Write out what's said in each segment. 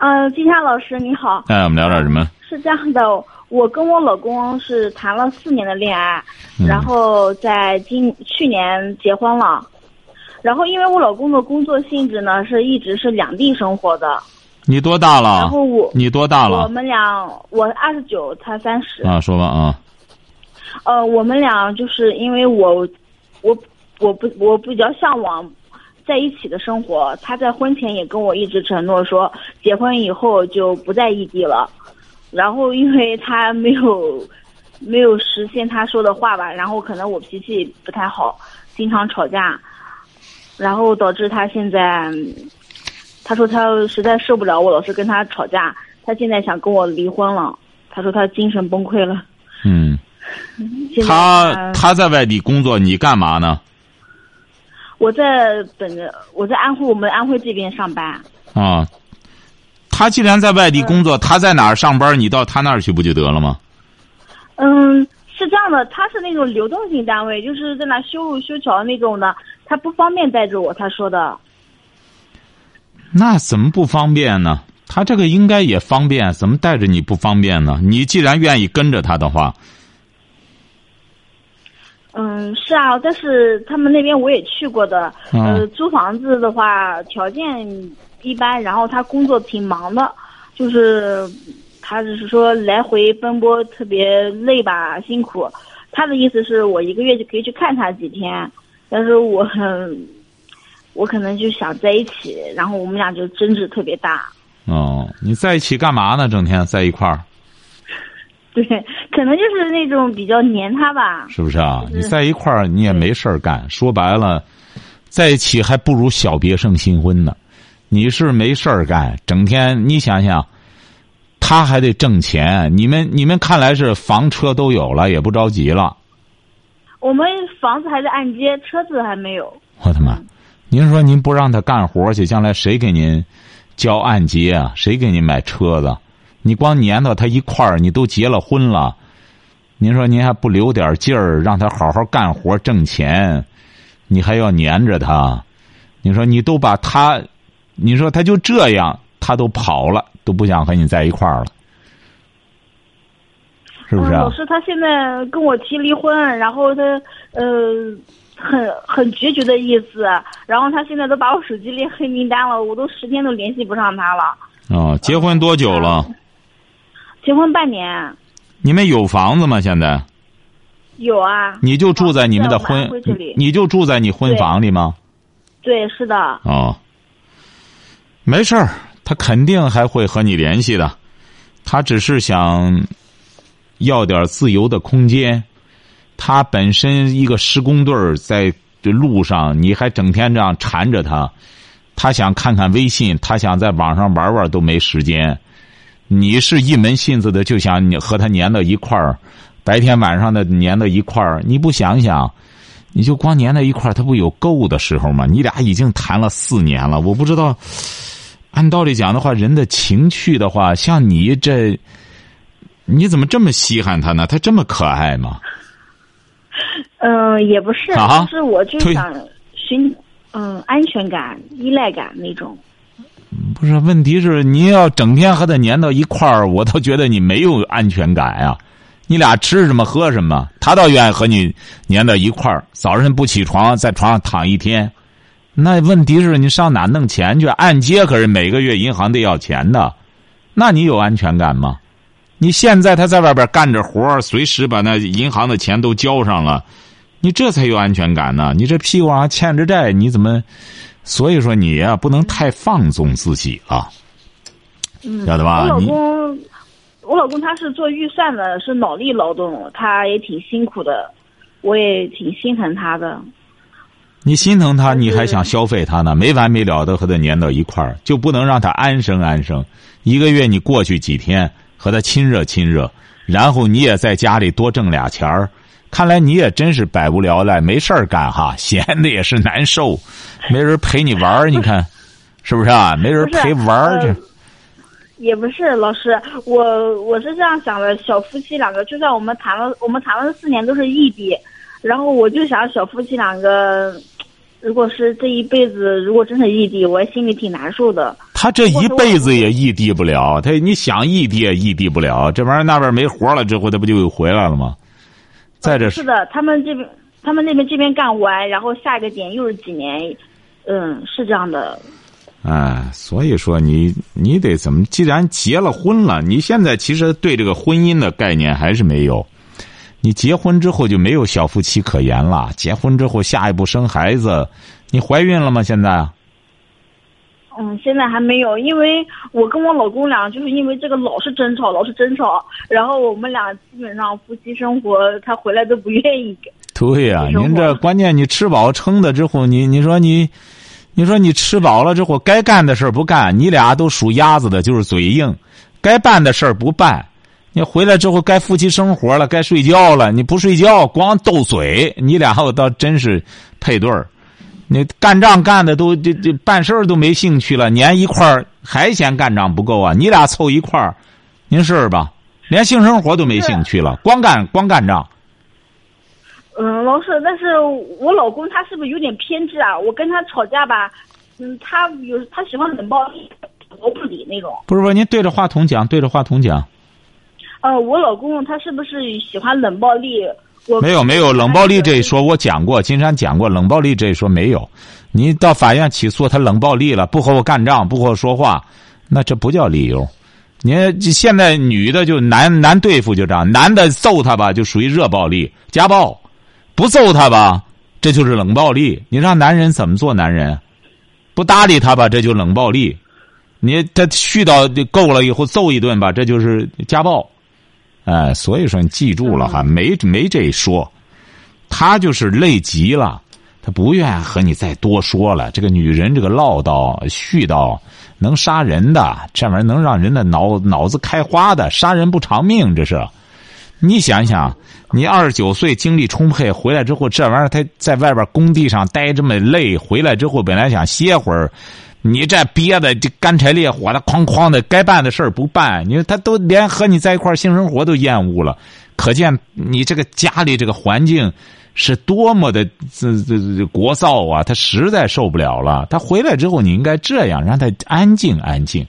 嗯，金夏老师你好。哎，我们聊点什么？是这样的，我跟我老公是谈了四年的恋爱，然后在今去年结婚了。然后因为我老公的工作性质呢，是一直是两地生活的。你多大了？然后我你多大了？我们俩，我二十九，他三十。啊，说吧啊。呃，我们俩就是因为我，我我不我比较向往。在一起的生活，他在婚前也跟我一直承诺说，结婚以后就不在异地了。然后因为他没有 没有实现他说的话吧，然后可能我脾气不太好，经常吵架，然后导致他现在他说他实在受不了我老是跟他吵架，他现在想跟我离婚了。他说他精神崩溃了。嗯，他他在外地工作，你干嘛呢？我在本着我在安徽，我们安徽这边上班。啊，他既然在外地工作，他在哪儿上班，你到他那儿去不就得了吗？嗯，是这样的，他是那种流动性单位，就是在那修路修桥那种的，他不方便带着我，他说的。那怎么不方便呢？他这个应该也方便，怎么带着你不方便呢？你既然愿意跟着他的话。嗯，是啊，但是他们那边我也去过的。呃，租房子的话条件一般，然后他工作挺忙的，就是他只是说来回奔波特别累吧，辛苦。他的意思是我一个月就可以去看他几天，但是我很，我可能就想在一起，然后我们俩就争执特别大。哦，你在一起干嘛呢？整天在一块儿。对，可能就是那种比较黏他吧。是不是啊？你在一块儿，你也没事儿干。说白了，在一起还不如小别胜新婚呢。你是没事儿干，整天你想想，他还得挣钱。你们你们看来是房车都有了，也不着急了。我们房子还在按揭，车子还没有。我他妈！您说您不让他干活去，将来谁给您交按揭啊？谁给您买车子？你光粘到他一块儿，你都结了婚了，您说您还不留点劲儿，让他好好干活挣钱，你还要粘着他？你说你都把他，你说他就这样，他都跑了，都不想和你在一块儿了，是不是？老师，他现在跟我提离婚，然后他呃很很决绝的意思，然后他现在都把我手机列黑名单了，我都十天都联系不上他了。哦，结婚多久了？结婚半年，你们有房子吗？现在有啊。你就住在你们的婚，你就住在你婚房里吗？对，是的。哦，没事儿，他肯定还会和你联系的。他只是想要点自由的空间。他本身一个施工队儿在路上，你还整天这样缠着他。他想看看微信，他想在网上玩玩，都没时间。你是一门心思的就想你和他粘到一块儿，白天晚上的粘到一块儿，你不想想，你就光粘在一块儿，他不有够的时候吗？你俩已经谈了四年了，我不知道，按道理讲的话，人的情趣的话，像你这，你怎么这么稀罕他呢？他这么可爱吗？嗯，也不是，就是我就想寻嗯安全感、依赖感那种。不是，问题是你要整天和他粘到一块儿，我倒觉得你没有安全感呀。你俩吃什么喝什么，他倒愿意和你粘到一块儿。早晨不起床，在床上躺一天，那问题是你上哪弄钱去？按揭可是每个月银行得要钱的，那你有安全感吗？你现在他在外边干着活随时把那银行的钱都交上了，你这才有安全感呢。你这屁股上欠着债，你怎么？所以说你呀，不能太放纵自己啊，晓得吧？我老公，我老公他是做预算的，是脑力劳动，他也挺辛苦的，我也挺心疼他的。你心疼他，你还想消费他呢？没完没了的和他粘到一块儿，就不能让他安生安生？一个月你过去几天和他亲热亲热，然后你也在家里多挣俩钱儿。看来你也真是百无聊赖，没事儿干哈，闲的也是难受，没人陪你玩儿，你看，是不是啊？没人陪玩儿这。也不是老师，我我是这样想的，小夫妻两个，就算我们谈了，我们谈了四年都是异地，然后我就想小夫妻两个，如果是这一辈子，如果真是异地，我心里挺难受的。他这一辈子也异地不了，他你想异地也异地不了，这玩意儿那边没活了之后，他不就又回来了吗？在这是的，他们这边他们那边这边干完，然后下一个点又是几年，嗯，是这样的。哎，所以说你你得怎么？既然结了婚了，你现在其实对这个婚姻的概念还是没有。你结婚之后就没有小夫妻可言了。结婚之后下一步生孩子，你怀孕了吗？现在？嗯，现在还没有，因为我跟我老公俩就是因为这个老是争吵，老是争吵，然后我们俩基本上夫妻生活，他回来都不愿意。对呀，您这关键你吃饱撑的之后，你你说你。你说你吃饱了之后，该干的事儿不干，你俩都属鸭子的，就是嘴硬；该办的事儿不办。你回来之后，该夫妻生活了，该睡觉了，你不睡觉，光斗嘴，你俩倒真是配对儿。你干仗干的都这这办事儿都没兴趣了，粘一块儿还嫌干仗不够啊？你俩凑一块儿，您试试吧，连性生活都没兴趣了，光干光干仗。嗯，老师，但是我老公他是不是有点偏执啊？我跟他吵架吧，嗯，他有他喜欢冷暴力，我不理那种。不是不是，您对着话筒讲，对着话筒讲。呃，我老公他是不是喜欢冷暴力？我没有没有冷暴力这一说，我讲过，金山讲过冷暴力这一说没有。你到法院起诉他冷暴力了，不和我干仗，不和我说话，那这不叫理由。你现在女的就难难对付，就这样，男的揍他吧，就属于热暴力、家暴。不揍他吧，这就是冷暴力。你让男人怎么做男人？不搭理他吧，这就冷暴力。你他絮叨够了以后揍一顿吧，这就是家暴。哎，所以说你记住了哈，没没这说。他就是累极了，他不愿和你再多说了。这个女人这个唠叨絮叨能杀人的，这玩意儿能让人的脑脑子开花的，杀人不偿命，这是。你想想，你二十九岁精力充沛，回来之后这玩意儿他在外边工地上待这么累，回来之后本来想歇会儿，你这憋的这干柴烈火的，哐哐的，该办的事儿不办，你说他都连和你在一块性生活都厌恶了，可见你这个家里这个环境是多么的这这这聒噪啊！他实在受不了了。他回来之后，你应该这样让他安静安静。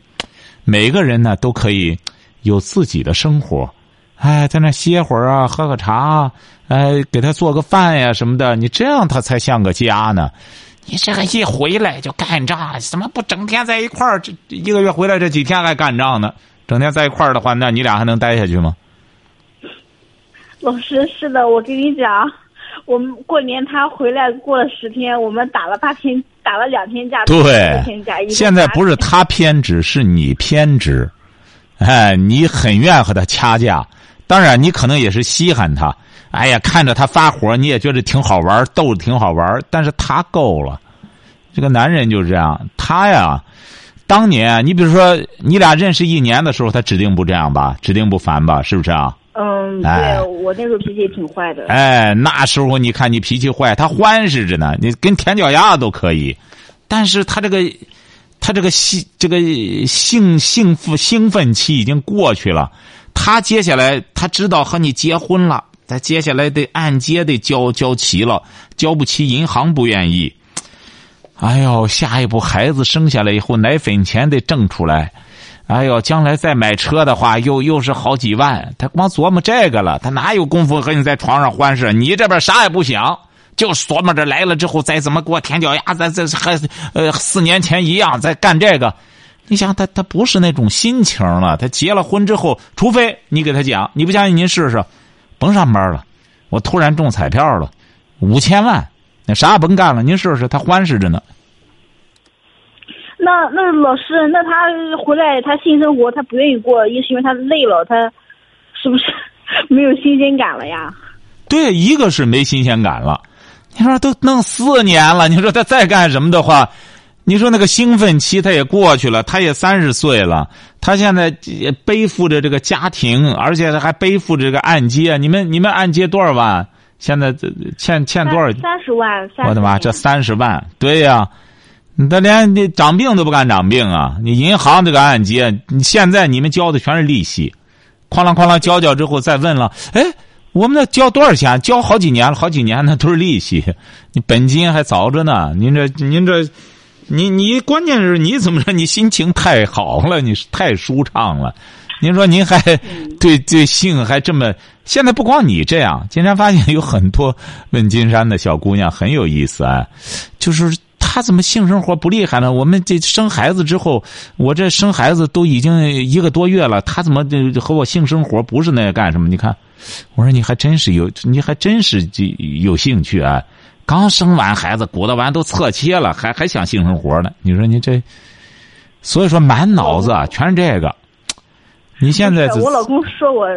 每个人呢都可以有自己的生活。哎，在那歇会儿啊，喝个茶，哎，给他做个饭呀什么的，你这样他才像个家呢。你这个一回来就干仗，怎么不整天在一块儿？这一个月回来这几天还干仗呢？整天在一块儿的话，那你俩还能待下去吗？老师，是的，我跟你讲，我们过年他回来过了十天，我们打了八天，打了两天假，对，天假。现在不是他偏执，是你偏执。哎，你很愿和他掐架。当然，你可能也是稀罕他。哎呀，看着他发火，你也觉得挺好玩，逗着挺好玩。但是他够了，这个男人就是这样。他呀，当年你比如说，你俩认识一年的时候，他指定不这样吧，指定不烦吧，是不是啊？嗯，对我那时候脾气挺坏的。哎，那时候你看你脾气坏，他欢实着呢，你跟舔脚丫子都可以。但是他这个，他这个兴，这个兴兴奋兴奋期已经过去了。他接下来他知道和你结婚了，他接下来得按揭得交交齐了，交不齐银行不愿意。哎呦，下一步孩子生下来以后，奶粉钱得挣出来。哎呦，将来再买车的话，又又是好几万。他光琢磨这个了，他哪有功夫和你在床上欢事？你这边啥也不想，就琢磨着来了之后再怎么给我舔脚丫子，这还呃四年前一样在干这个。你想他，他不是那种心情了。他结了婚之后，除非你给他讲，你不相信您试试，甭上班了。我突然中彩票了，五千万，那啥也甭干了，您试试，他欢实着呢。那那老师，那他回来他性生活他不愿意过，也是因为他累了，他是不是没有新鲜感了呀？对，一个是没新鲜感了，你说都弄四年了，你说他再干什么的话，你说那个兴奋期他也过去了，他也三十岁了，他现在也背负着这个家庭，而且还背负着这个按揭。你们你们按揭多少万？现在这欠欠多少？三十万。我的妈，这三十万，对呀，你他连你长病都不敢长病啊！你银行这个按揭，你现在你们交的全是利息，哐啷哐啷交交之后再问了，哎。我们那交多少钱？交好几年了，好几年那都是利息，你本金还早着呢。您这，您这，你你关键是你怎么着？你心情太好了，你太舒畅了。您说您还对对性还这么？现在不光你这样，金山发现有很多问金山的小姑娘很有意思啊，就是她怎么性生活不厉害呢？我们这生孩子之后，我这生孩子都已经一个多月了，她怎么和我性生活不是那干什么？你看。我说你还真是有，你还真是有兴趣啊！刚生完孩子，骨头完都侧切了，还还想性生活呢？你说你这，所以说满脑子啊全是这个。你现在我老公说我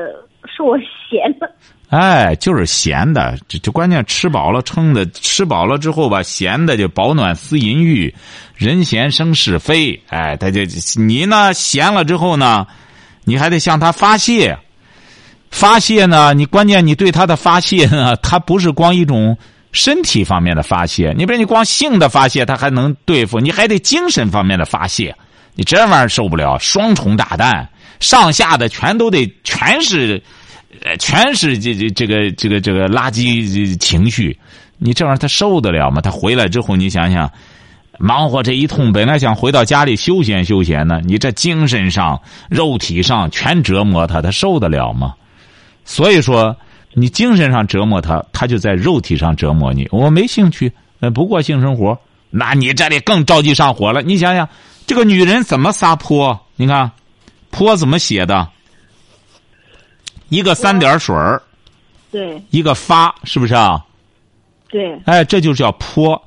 说我闲的，哎，就是闲的，就就关键吃饱了撑的，吃饱了之后吧，闲的就饱暖思淫欲，人闲生是非。哎，他就你呢，闲了之后呢，你还得向他发泄。发泄呢？你关键你对他的发泄呢？他不是光一种身体方面的发泄，你比如你光性的发泄，他还能对付，你还得精神方面的发泄。你这玩意儿受不了，双重炸弹，上下的全都得全是，呃，全是这这这个这个这个垃圾情绪。你这玩意儿他受得了吗？他回来之后，你想想，忙活这一通，本来想回到家里休闲休闲呢，你这精神上、肉体上全折磨他，他受得了吗？所以说，你精神上折磨他，他就在肉体上折磨你。我没兴趣，呃，不过性生活，那你这里更着急上火了。你想想，这个女人怎么撒泼？你看，泼怎么写的？一个三点水儿，对，一个发，是不是啊？对。哎，这就叫泼。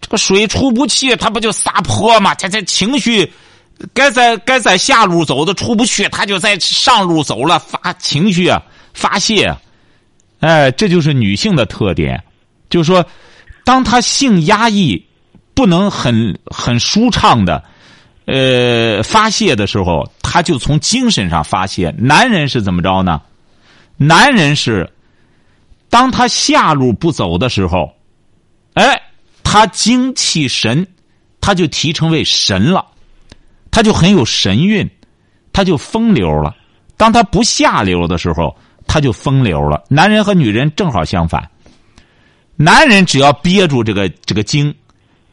这个水出不去，他不就撒泼吗？他这情绪。该在该在下路走的出不去，他就在上路走了，发情绪啊，发泄，哎，这就是女性的特点。就是说，当她性压抑，不能很很舒畅的，呃，发泄的时候，他就从精神上发泄。男人是怎么着呢？男人是，当他下路不走的时候，哎，他精气神，他就提成为神了。他就很有神韵，他就风流了。当他不下流的时候，他就风流了。男人和女人正好相反。男人只要憋住这个这个精，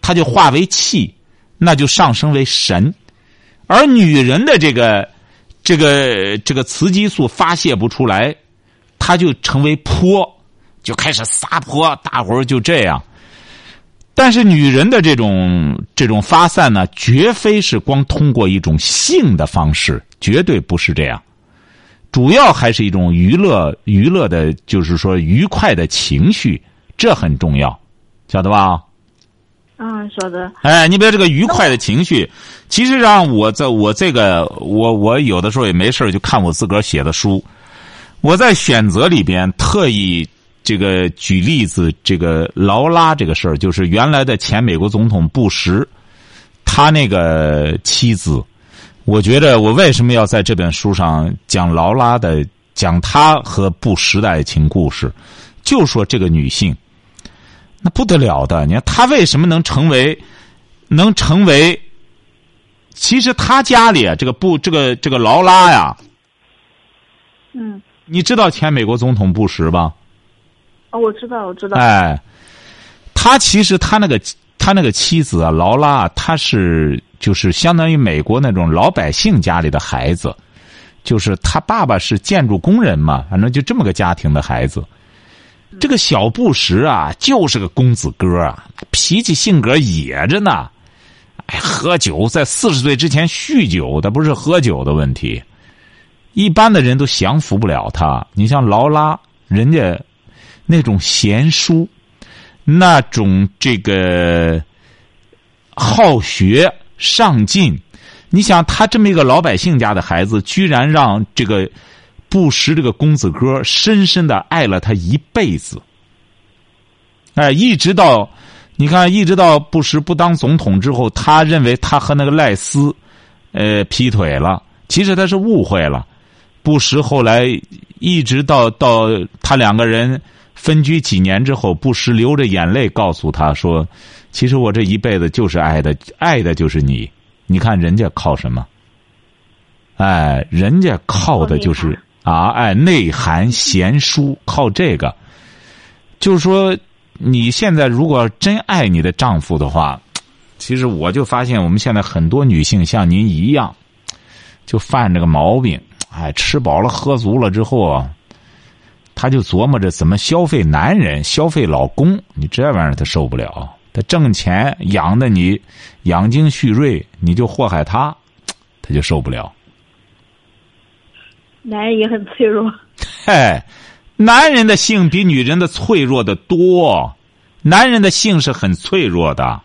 他就化为气，那就上升为神。而女人的这个这个这个雌激素发泄不出来，她就成为泼，就开始撒泼。大伙儿就这样。但是女人的这种这种发散呢，绝非是光通过一种性的方式，绝对不是这样，主要还是一种娱乐娱乐的，就是说愉快的情绪，这很重要，晓得吧？嗯，说的。哎，你比如这个愉快的情绪，其实上我在我这个我我有的时候也没事就看我自个儿写的书，我在选择里边特意。这个举例子，这个劳拉这个事儿，就是原来的前美国总统布什，他那个妻子，我觉得我为什么要在这本书上讲劳拉的，讲他和布什的爱情故事，就说这个女性，那不得了的，你看他为什么能成为，能成为，其实他家里啊，这个布这个这个劳拉呀，嗯，你知道前美国总统布什吧？哦，我知道，我知道。哎，他其实他那个他那个妻子啊，劳拉，他是就是相当于美国那种老百姓家里的孩子，就是他爸爸是建筑工人嘛，反正就这么个家庭的孩子。这个小布什啊，就是个公子哥啊，脾气性格野着呢。哎，喝酒在四十岁之前酗酒，他不是喝酒的问题，一般的人都降服不了他。你像劳拉，人家。那种贤淑，那种这个好学上进，你想他这么一个老百姓家的孩子，居然让这个布什这个公子哥深深的爱了他一辈子。哎，一直到你看，一直到布什不当总统之后，他认为他和那个赖斯，呃，劈腿了。其实他是误会了。布什后来一直到到他两个人分居几年之后，布什流着眼泪告诉他说：“其实我这一辈子就是爱的，爱的就是你。你看人家靠什么？哎，人家靠的就是啊，哎，内涵贤淑，靠这个。就是说，你现在如果真爱你的丈夫的话，其实我就发现我们现在很多女性像您一样，就犯这个毛病。”哎，吃饱了喝足了之后啊，他就琢磨着怎么消费男人、消费老公。你这玩意儿他受不了，他挣钱养的你养精蓄锐，你就祸害他，他就受不了。男人也很脆弱。嘿，男人的性比女人的脆弱的多，男人的性是很脆弱的。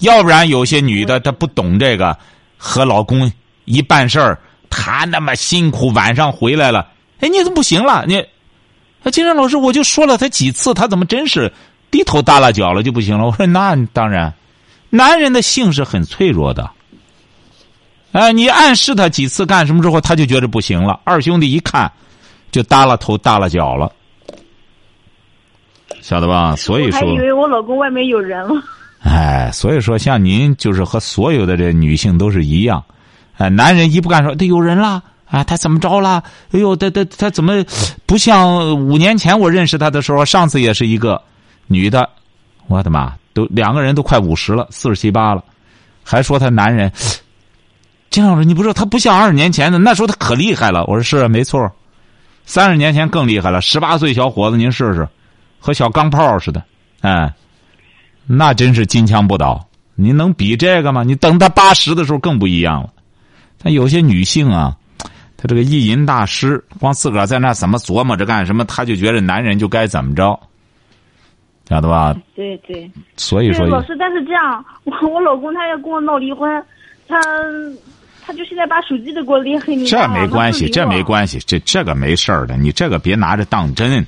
要不然有些女的她不懂这个，和老公一办事儿。他那么辛苦，晚上回来了，哎，你怎么不行了？你，金山老师，我就说了他几次，他怎么真是低头耷拉脚了就不行了？我说那当然，男人的性是很脆弱的。哎，你暗示他几次干什么之后，他就觉得不行了。二兄弟一看，就耷拉头耷拉脚了，晓得吧？所以说，还以为我老公外面有人了。哎，所以说，像您就是和所有的这女性都是一样。哎，男人一不干说，他有人了啊，他怎么着了？哎呦，他他他怎么不像五年前我认识他的时候？上次也是一个女的，我的妈，都两个人都快五十了，四十七八了，还说他男人。金老师，你不知道他不像二十年前的，那时候他可厉害了。我说是没错，三十年前更厉害了，十八岁小伙子您试试，和小钢炮似的，哎，那真是金枪不倒。你能比这个吗？你等他八十的时候更不一样了。但有些女性啊，她这个意淫大师，光自个儿在那怎么琢磨着干什么，她就觉得男人就该怎么着，晓得吧？对对。所以说，老师，但是这样，我我老公他要跟我闹离婚，他他就现在把手机都给我裂黑了。这没关系，这没关系，这这个没事儿的，你这个别拿着当真。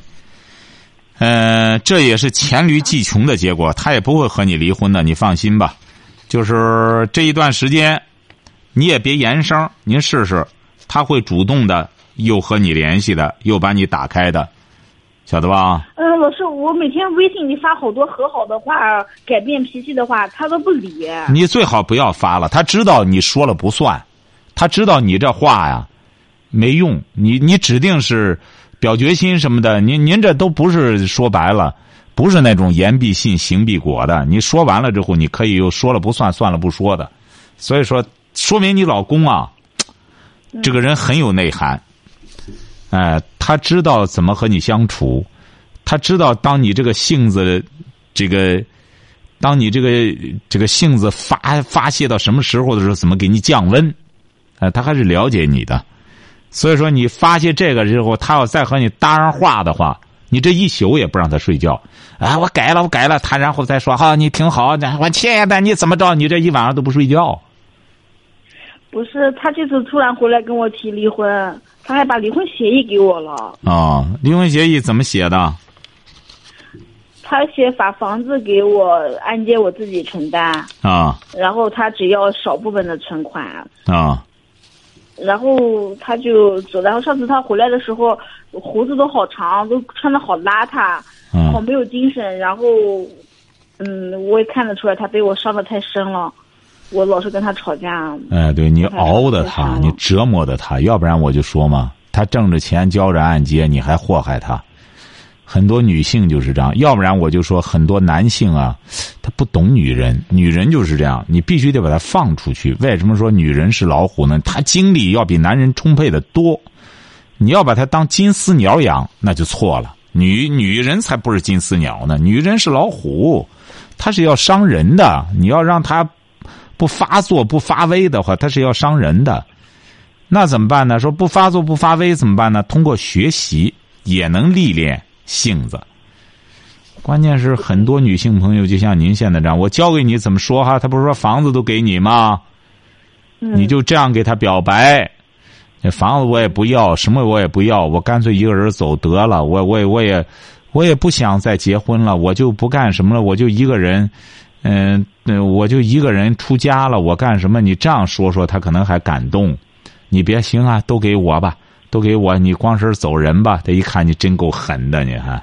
嗯，这也是黔驴技穷的结果，他也不会和你离婚的，你放心吧。就是这一段时间。你也别言声，您试试，他会主动的，又和你联系的，又把你打开的，晓得吧？嗯，老师，我每天微信里发好多和好的话，改变脾气的话，他都不理。你最好不要发了，他知道你说了不算，他知道你这话呀没用，你你指定是表决心什么的，您您这都不是说白了，不是那种言必信行必果的。你说完了之后，你可以又说了不算，算了不说的，所以说。说明你老公啊，这个人很有内涵，哎，他知道怎么和你相处，他知道当你这个性子，这个，当你这个这个性子发发泄到什么时候的时候，怎么给你降温，哎，他还是了解你的，所以说你发泄这个之后，他要再和你搭上话的话，你这一宿也不让他睡觉，啊，我改了，我改了，他然后再说，好，你挺好，我亲爱你怎么着？你这一晚上都不睡觉。不是他这次突然回来跟我提离婚，他还把离婚协议给我了。啊，离婚协议怎么写的？他写把房子给我按揭，我自己承担。啊。然后他只要少部分的存款。啊。然后他就走，然后上次他回来的时候，胡子都好长，都穿的好邋遢，好没有精神。然后，嗯，我也看得出来，他被我伤的太深了。我老是跟他吵架。哎，对你熬的他，你折磨的他，要不然我就说嘛，他挣着钱交着按揭，你还祸害他。很多女性就是这样，要不然我就说很多男性啊，他不懂女人，女人就是这样，你必须得把她放出去。为什么说女人是老虎呢？她精力要比男人充沛的多。你要把她当金丝鸟养，那就错了。女女人才不是金丝鸟呢，女人是老虎，她是要伤人的。你要让她。不发作不发威的话，她是要伤人的，那怎么办呢？说不发作不发威怎么办呢？通过学习也能历练性子。关键是很多女性朋友就像您现在这样，我教给你怎么说哈，他不是说房子都给你吗？你就这样给他表白，那房子我也不要，什么我也不要，我干脆一个人走得了。我我我也我也不想再结婚了，我就不干什么了，我就一个人，嗯嗯，我就一个人出家了，我干什么？你这样说说，他可能还感动。你别行啊，都给我吧，都给我，你光是走人吧。他一看你真够狠的，你看。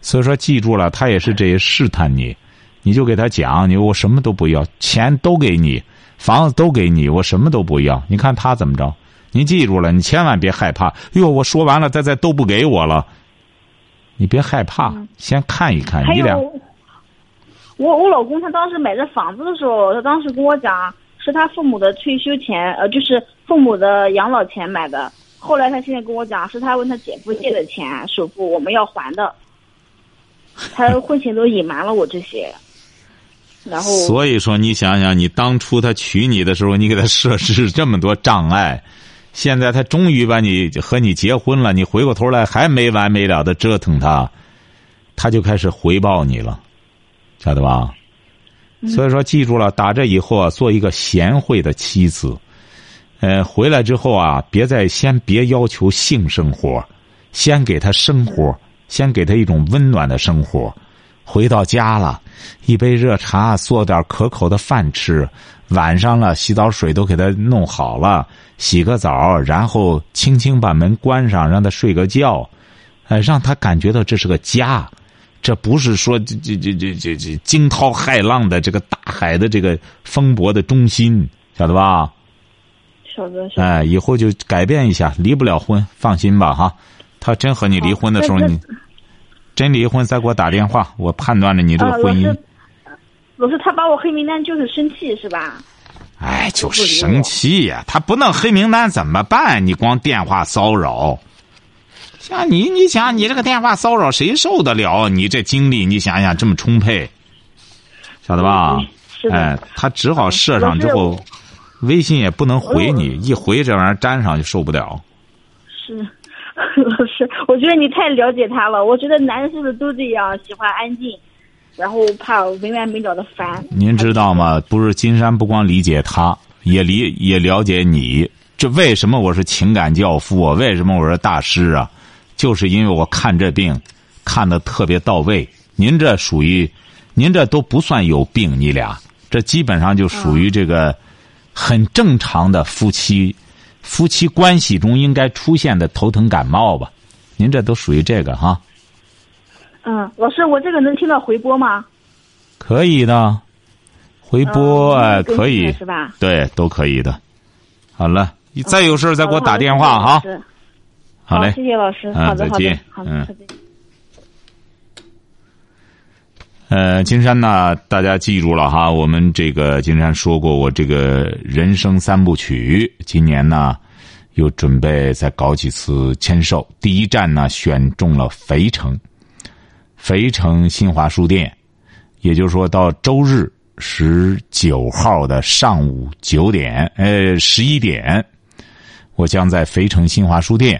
所以说，记住了，他也是这试探你，你就给他讲，你我什么都不要，钱都给你，房子都给你，我什么都不要。你看他怎么着？您记住了，你千万别害怕。哟，我说完了，他再都不给我了。你别害怕，先看一看。你俩，我我老公他当时买这房子的时候，他当时跟我讲，是他父母的退休钱，呃，就是父母的养老钱买的。后来他现在跟我讲，是他问他姐夫借的钱，首付我们要还的。他婚前都隐瞒了我这些，然后所以说，你想想，你当初他娶你的时候，你给他设置这么多障碍。现在他终于把你和你结婚了，你回过头来还没完没了的折腾他，他就开始回报你了，晓得吧？所以说，记住了，打这以后啊，做一个贤惠的妻子。呃，回来之后啊，别再先别要求性生活，先给他生活，先给他一种温暖的生活。回到家了，一杯热茶，做点可口的饭吃。晚上了，洗澡水都给他弄好了。洗个澡，然后轻轻把门关上，让他睡个觉，哎，让他感觉到这是个家，这不是说这这这这这这惊涛骇浪的这个大海的这个风波的中心，晓得吧？哎，以后就改变一下，离不了婚，放心吧哈。他真和你离婚的时候，你真离婚再给我打电话，我判断了你这个婚姻。老师，他把我黑名单就是生气是吧？哎，就是生气呀！他不弄黑名单怎么办？你光电话骚扰，像你，你想你这个电话骚扰谁受得了？你这精力，你想想这么充沛，晓得吧？哎，他只好设上之后，微信也不能回你，一回这玩意儿粘上就受不了。是，老师，我觉得你太了解他了。我觉得男人是不是都这样，喜欢安静？然后怕没完没了的烦。您知道吗？不是金山不光理解他，也理也了解你。这为什么我是情感教父啊？为什么我是大师啊？就是因为我看这病，看的特别到位。您这属于，您这都不算有病，你俩这基本上就属于这个很正常的夫妻夫妻关系中应该出现的头疼感冒吧？您这都属于这个哈。嗯，老师，我这个能听到回播吗？可以的，回播哎，可以是吧？对，都可以的。好了，你再有事再给我打电话哈。好嘞，谢谢老师。好的，再见。嗯。呃，金山呢，大家记住了哈，我们这个金山说过，我这个人生三部曲，今年呢又准备再搞几次签售。第一站呢，选中了肥城。肥城新华书店，也就是说到周日十九号的上午九点，呃十一点，我将在肥城新华书店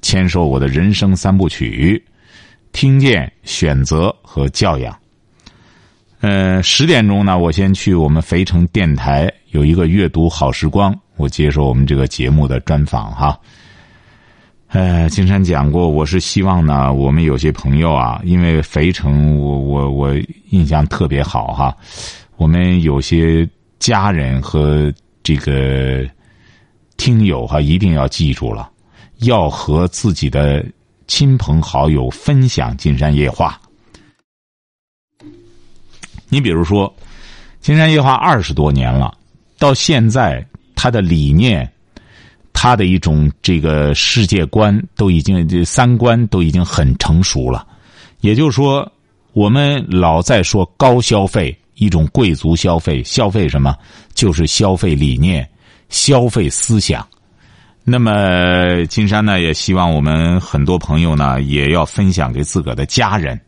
签售我的人生三部曲：听见、选择和教养。呃，十点钟呢，我先去我们肥城电台有一个阅读好时光，我接受我们这个节目的专访哈。呃，金山讲过，我是希望呢，我们有些朋友啊，因为肥城，我我我印象特别好哈。我们有些家人和这个听友哈，一定要记住了，要和自己的亲朋好友分享《金山夜话》。你比如说，《金山夜话》二十多年了，到现在，他的理念。他的一种这个世界观都已经这三观都已经很成熟了，也就是说，我们老在说高消费，一种贵族消费，消费什么？就是消费理念、消费思想。那么，金山呢也希望我们很多朋友呢也要分享给自个的家人。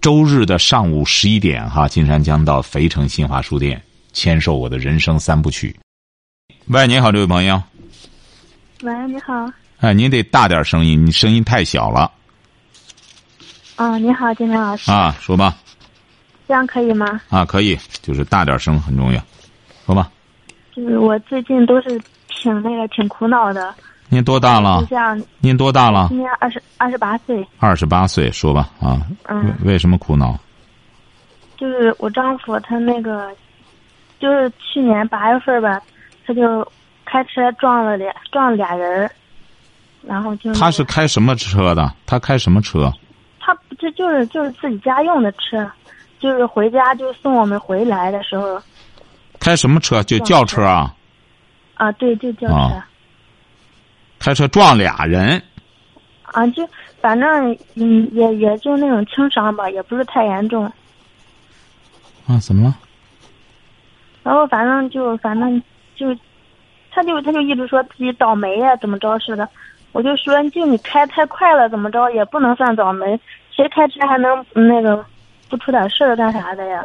周日的上午十一点，哈，金山将到肥城新华书店签售我的人生三部曲。喂，你好，这位朋友。喂，你好。哎，您得大点声音，你声音太小了。啊，你好，金山老师。啊，说吧。这样可以吗？啊，可以，就是大点声很重要，说吧。就是我最近都是挺那个挺苦恼的，您多大了对？象您多大了？今年二十二十八岁，二十八岁，说吧啊。嗯为为什么苦恼？就是我丈夫他那个，就是去年八月份吧，他就开车撞了俩撞了俩人儿然后就他是开什么车的？他开什么车？他这就是就是自己家用的车，就是回家就送我们回来的时候开什么车？就轿车啊？啊，对，就轿车。啊开车撞俩人，啊，就反正嗯，也也就那种轻伤吧，也不是太严重。啊？怎么了？然后反正就反正就，他就他就一直说自己倒霉呀、怎么着似的。我就说，就你开太快了，怎么着也不能算倒霉，谁开车还能嗯那个不出点事儿干啥的呀？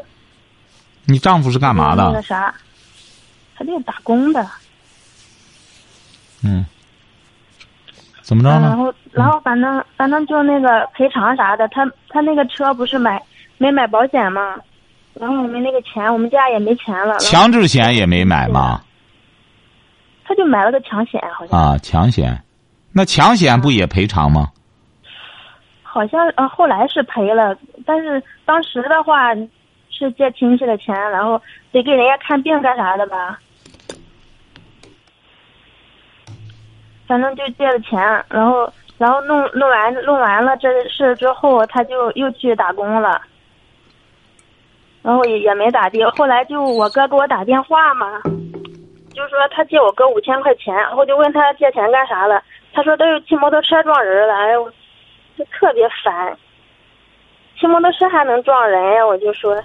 你丈夫是干嘛的？那个啥，他就打工的。嗯。怎么着呢，然？后然后反正反正就那个赔偿啥的，他他那个车不是买没买保险吗，然后我们那个钱，我们家也没钱了，强制险也没买吗？他就买了个强险，好像、啊，强险，那强险不也赔偿吗？好像呃后来是赔了，但是当时的话是借亲戚的钱，然后得给人家看病干啥的吧，反正就借了钱，然后然后弄弄完弄完了这事之后，他就又去打工了。然后也也没咋地，后来就我哥给我打电话嘛，就说他借我哥五千块钱，我就问他借钱干啥了，他说他又骑摩托车撞人了，哎呦，就特别烦。骑摩托车还能撞人呀？我就说，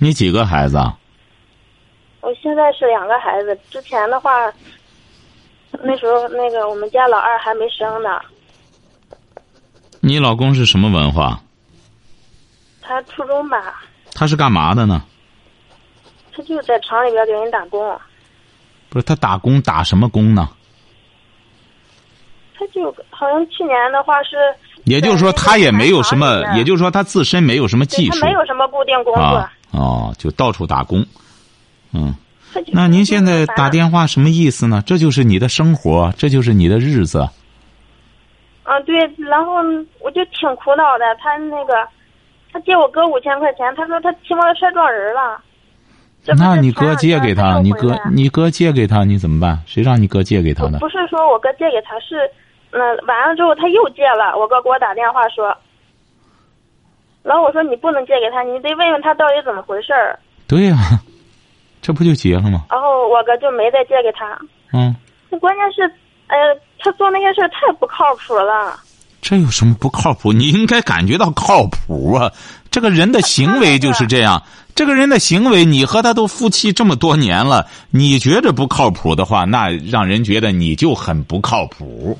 你几个孩子啊？我现在是两个孩子，之前的话，那时候那个我们家老二还没生呢，你老公是什么文化？他初中吧，他是干嘛的呢？他就在厂里边给人打工，不是他打工打什么工呢？他就好像去年的话是，也就是说，他也没有什么也就是说，他自身没有什么技术他没有什么固定工作，啊。哦，就到处打工。嗯，那您现在打电话什么意思呢？这就是你的生活，这就是你的日子。啊，对，然后我就挺苦恼的。他那个，他借我哥五千块钱，他说他骑摩托车撞人了。那你哥借给他，你哥你哥借给他，你怎么办？谁让你哥借给他的？不是说我哥借给他，是，嗯、完了之后他又借了，我哥给我打电话说，然后我说你不能借给他，你得问问他到底怎么回事儿。对呀、这不就结了吗？然后我哥就没再借给他。嗯，关键是，呃，他做那些事儿太不靠谱了。这有什么不靠谱？你应该感觉到靠谱啊！这个人的行为就是这样，这个人的行为，你和他都夫妻这么多年了，你觉着不靠谱的话，那让人觉得你就很不靠谱。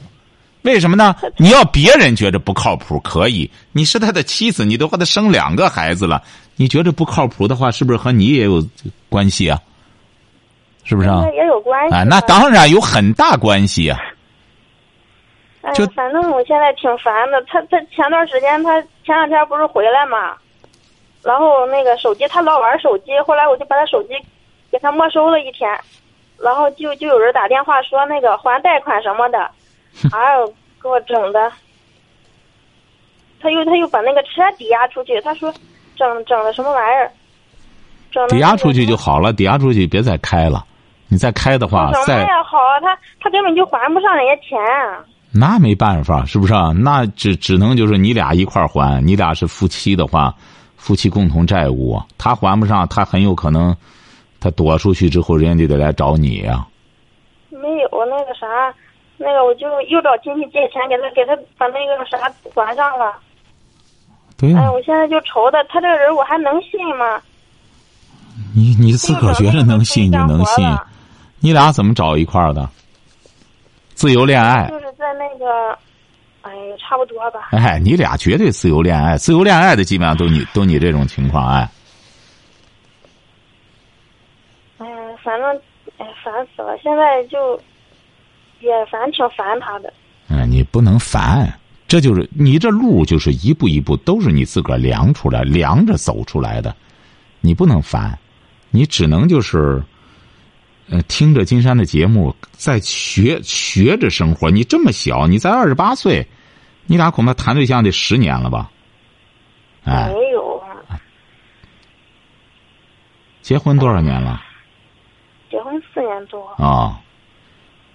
为什么呢？你要别人觉着不靠谱可以，你是他的妻子，你都和他生两个孩子了，你觉着不靠谱的话，是不是和你也有关系啊？是不是啊？也有关系。啊，那。当然有很大关系啊！就反正我现在挺烦的。他他前段时间他前两天不是回来嘛，然后那个手机他老玩手机，后来我就把他手机给他没收了一天，然后就就有人打电话说那个还贷款什么的，哎呦给我整的，他又他又把那个车抵押出去，他说整整的什么玩意儿，整抵押出去就好了，抵押出去别再开了。你再开的话，再呀好啊，他他根本就还不上人家钱。那没办法，是不是啊？那只只能就是你俩一块儿还，你俩是夫妻的话，夫妻共同债务，他还不上，他很有可能，他躲出去之后，人家就得来找你呀、没有那个啥，那个我就又找亲戚借钱给他，给他把那个啥还上了。对呀、哎，我现在就愁的，他这个人我还能信吗？你你自个儿觉得能信就能信你俩怎么找一块儿的？自由恋爱，就是在那个，哎，差不多吧。哎，你俩绝对自由恋爱，自由恋爱的基本上都你都你这种情况，哎，哎，反正哎烦死了，现在就也反正挺烦他的。嗯，你不能烦，这就是你这路就是一步一步都是你自个儿量出来、量着走出来的，你不能烦，你只能就是，呃，听着金山的节目，在学学着生活。你这么小，你才二十八岁，你俩恐怕谈对象得十年了吧？哎，没有，结婚多少年了？结婚四年多，啊、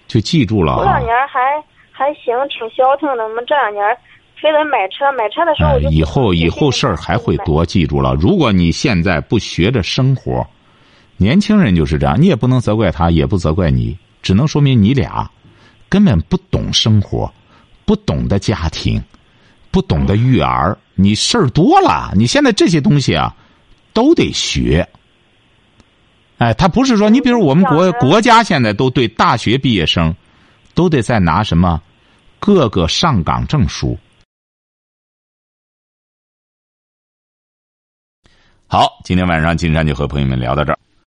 就记住了啊！头两年还还行，挺消停的。我们这两年非得买车，买车的时候哎我就，以后以后事儿还会多，记住了。如果你现在不学着生活，年轻人就是这样，你也不能责怪他，也不责怪你，只能说明你俩根本不懂生活，不懂得家庭，不懂得育儿。你事儿多了，你现在这些东西啊，都得学。哎，他不是说你，比如我们国国家现在都对大学毕业生，都得再拿什么各个上岗证书。好，今天晚上金山就和朋友们聊到这儿。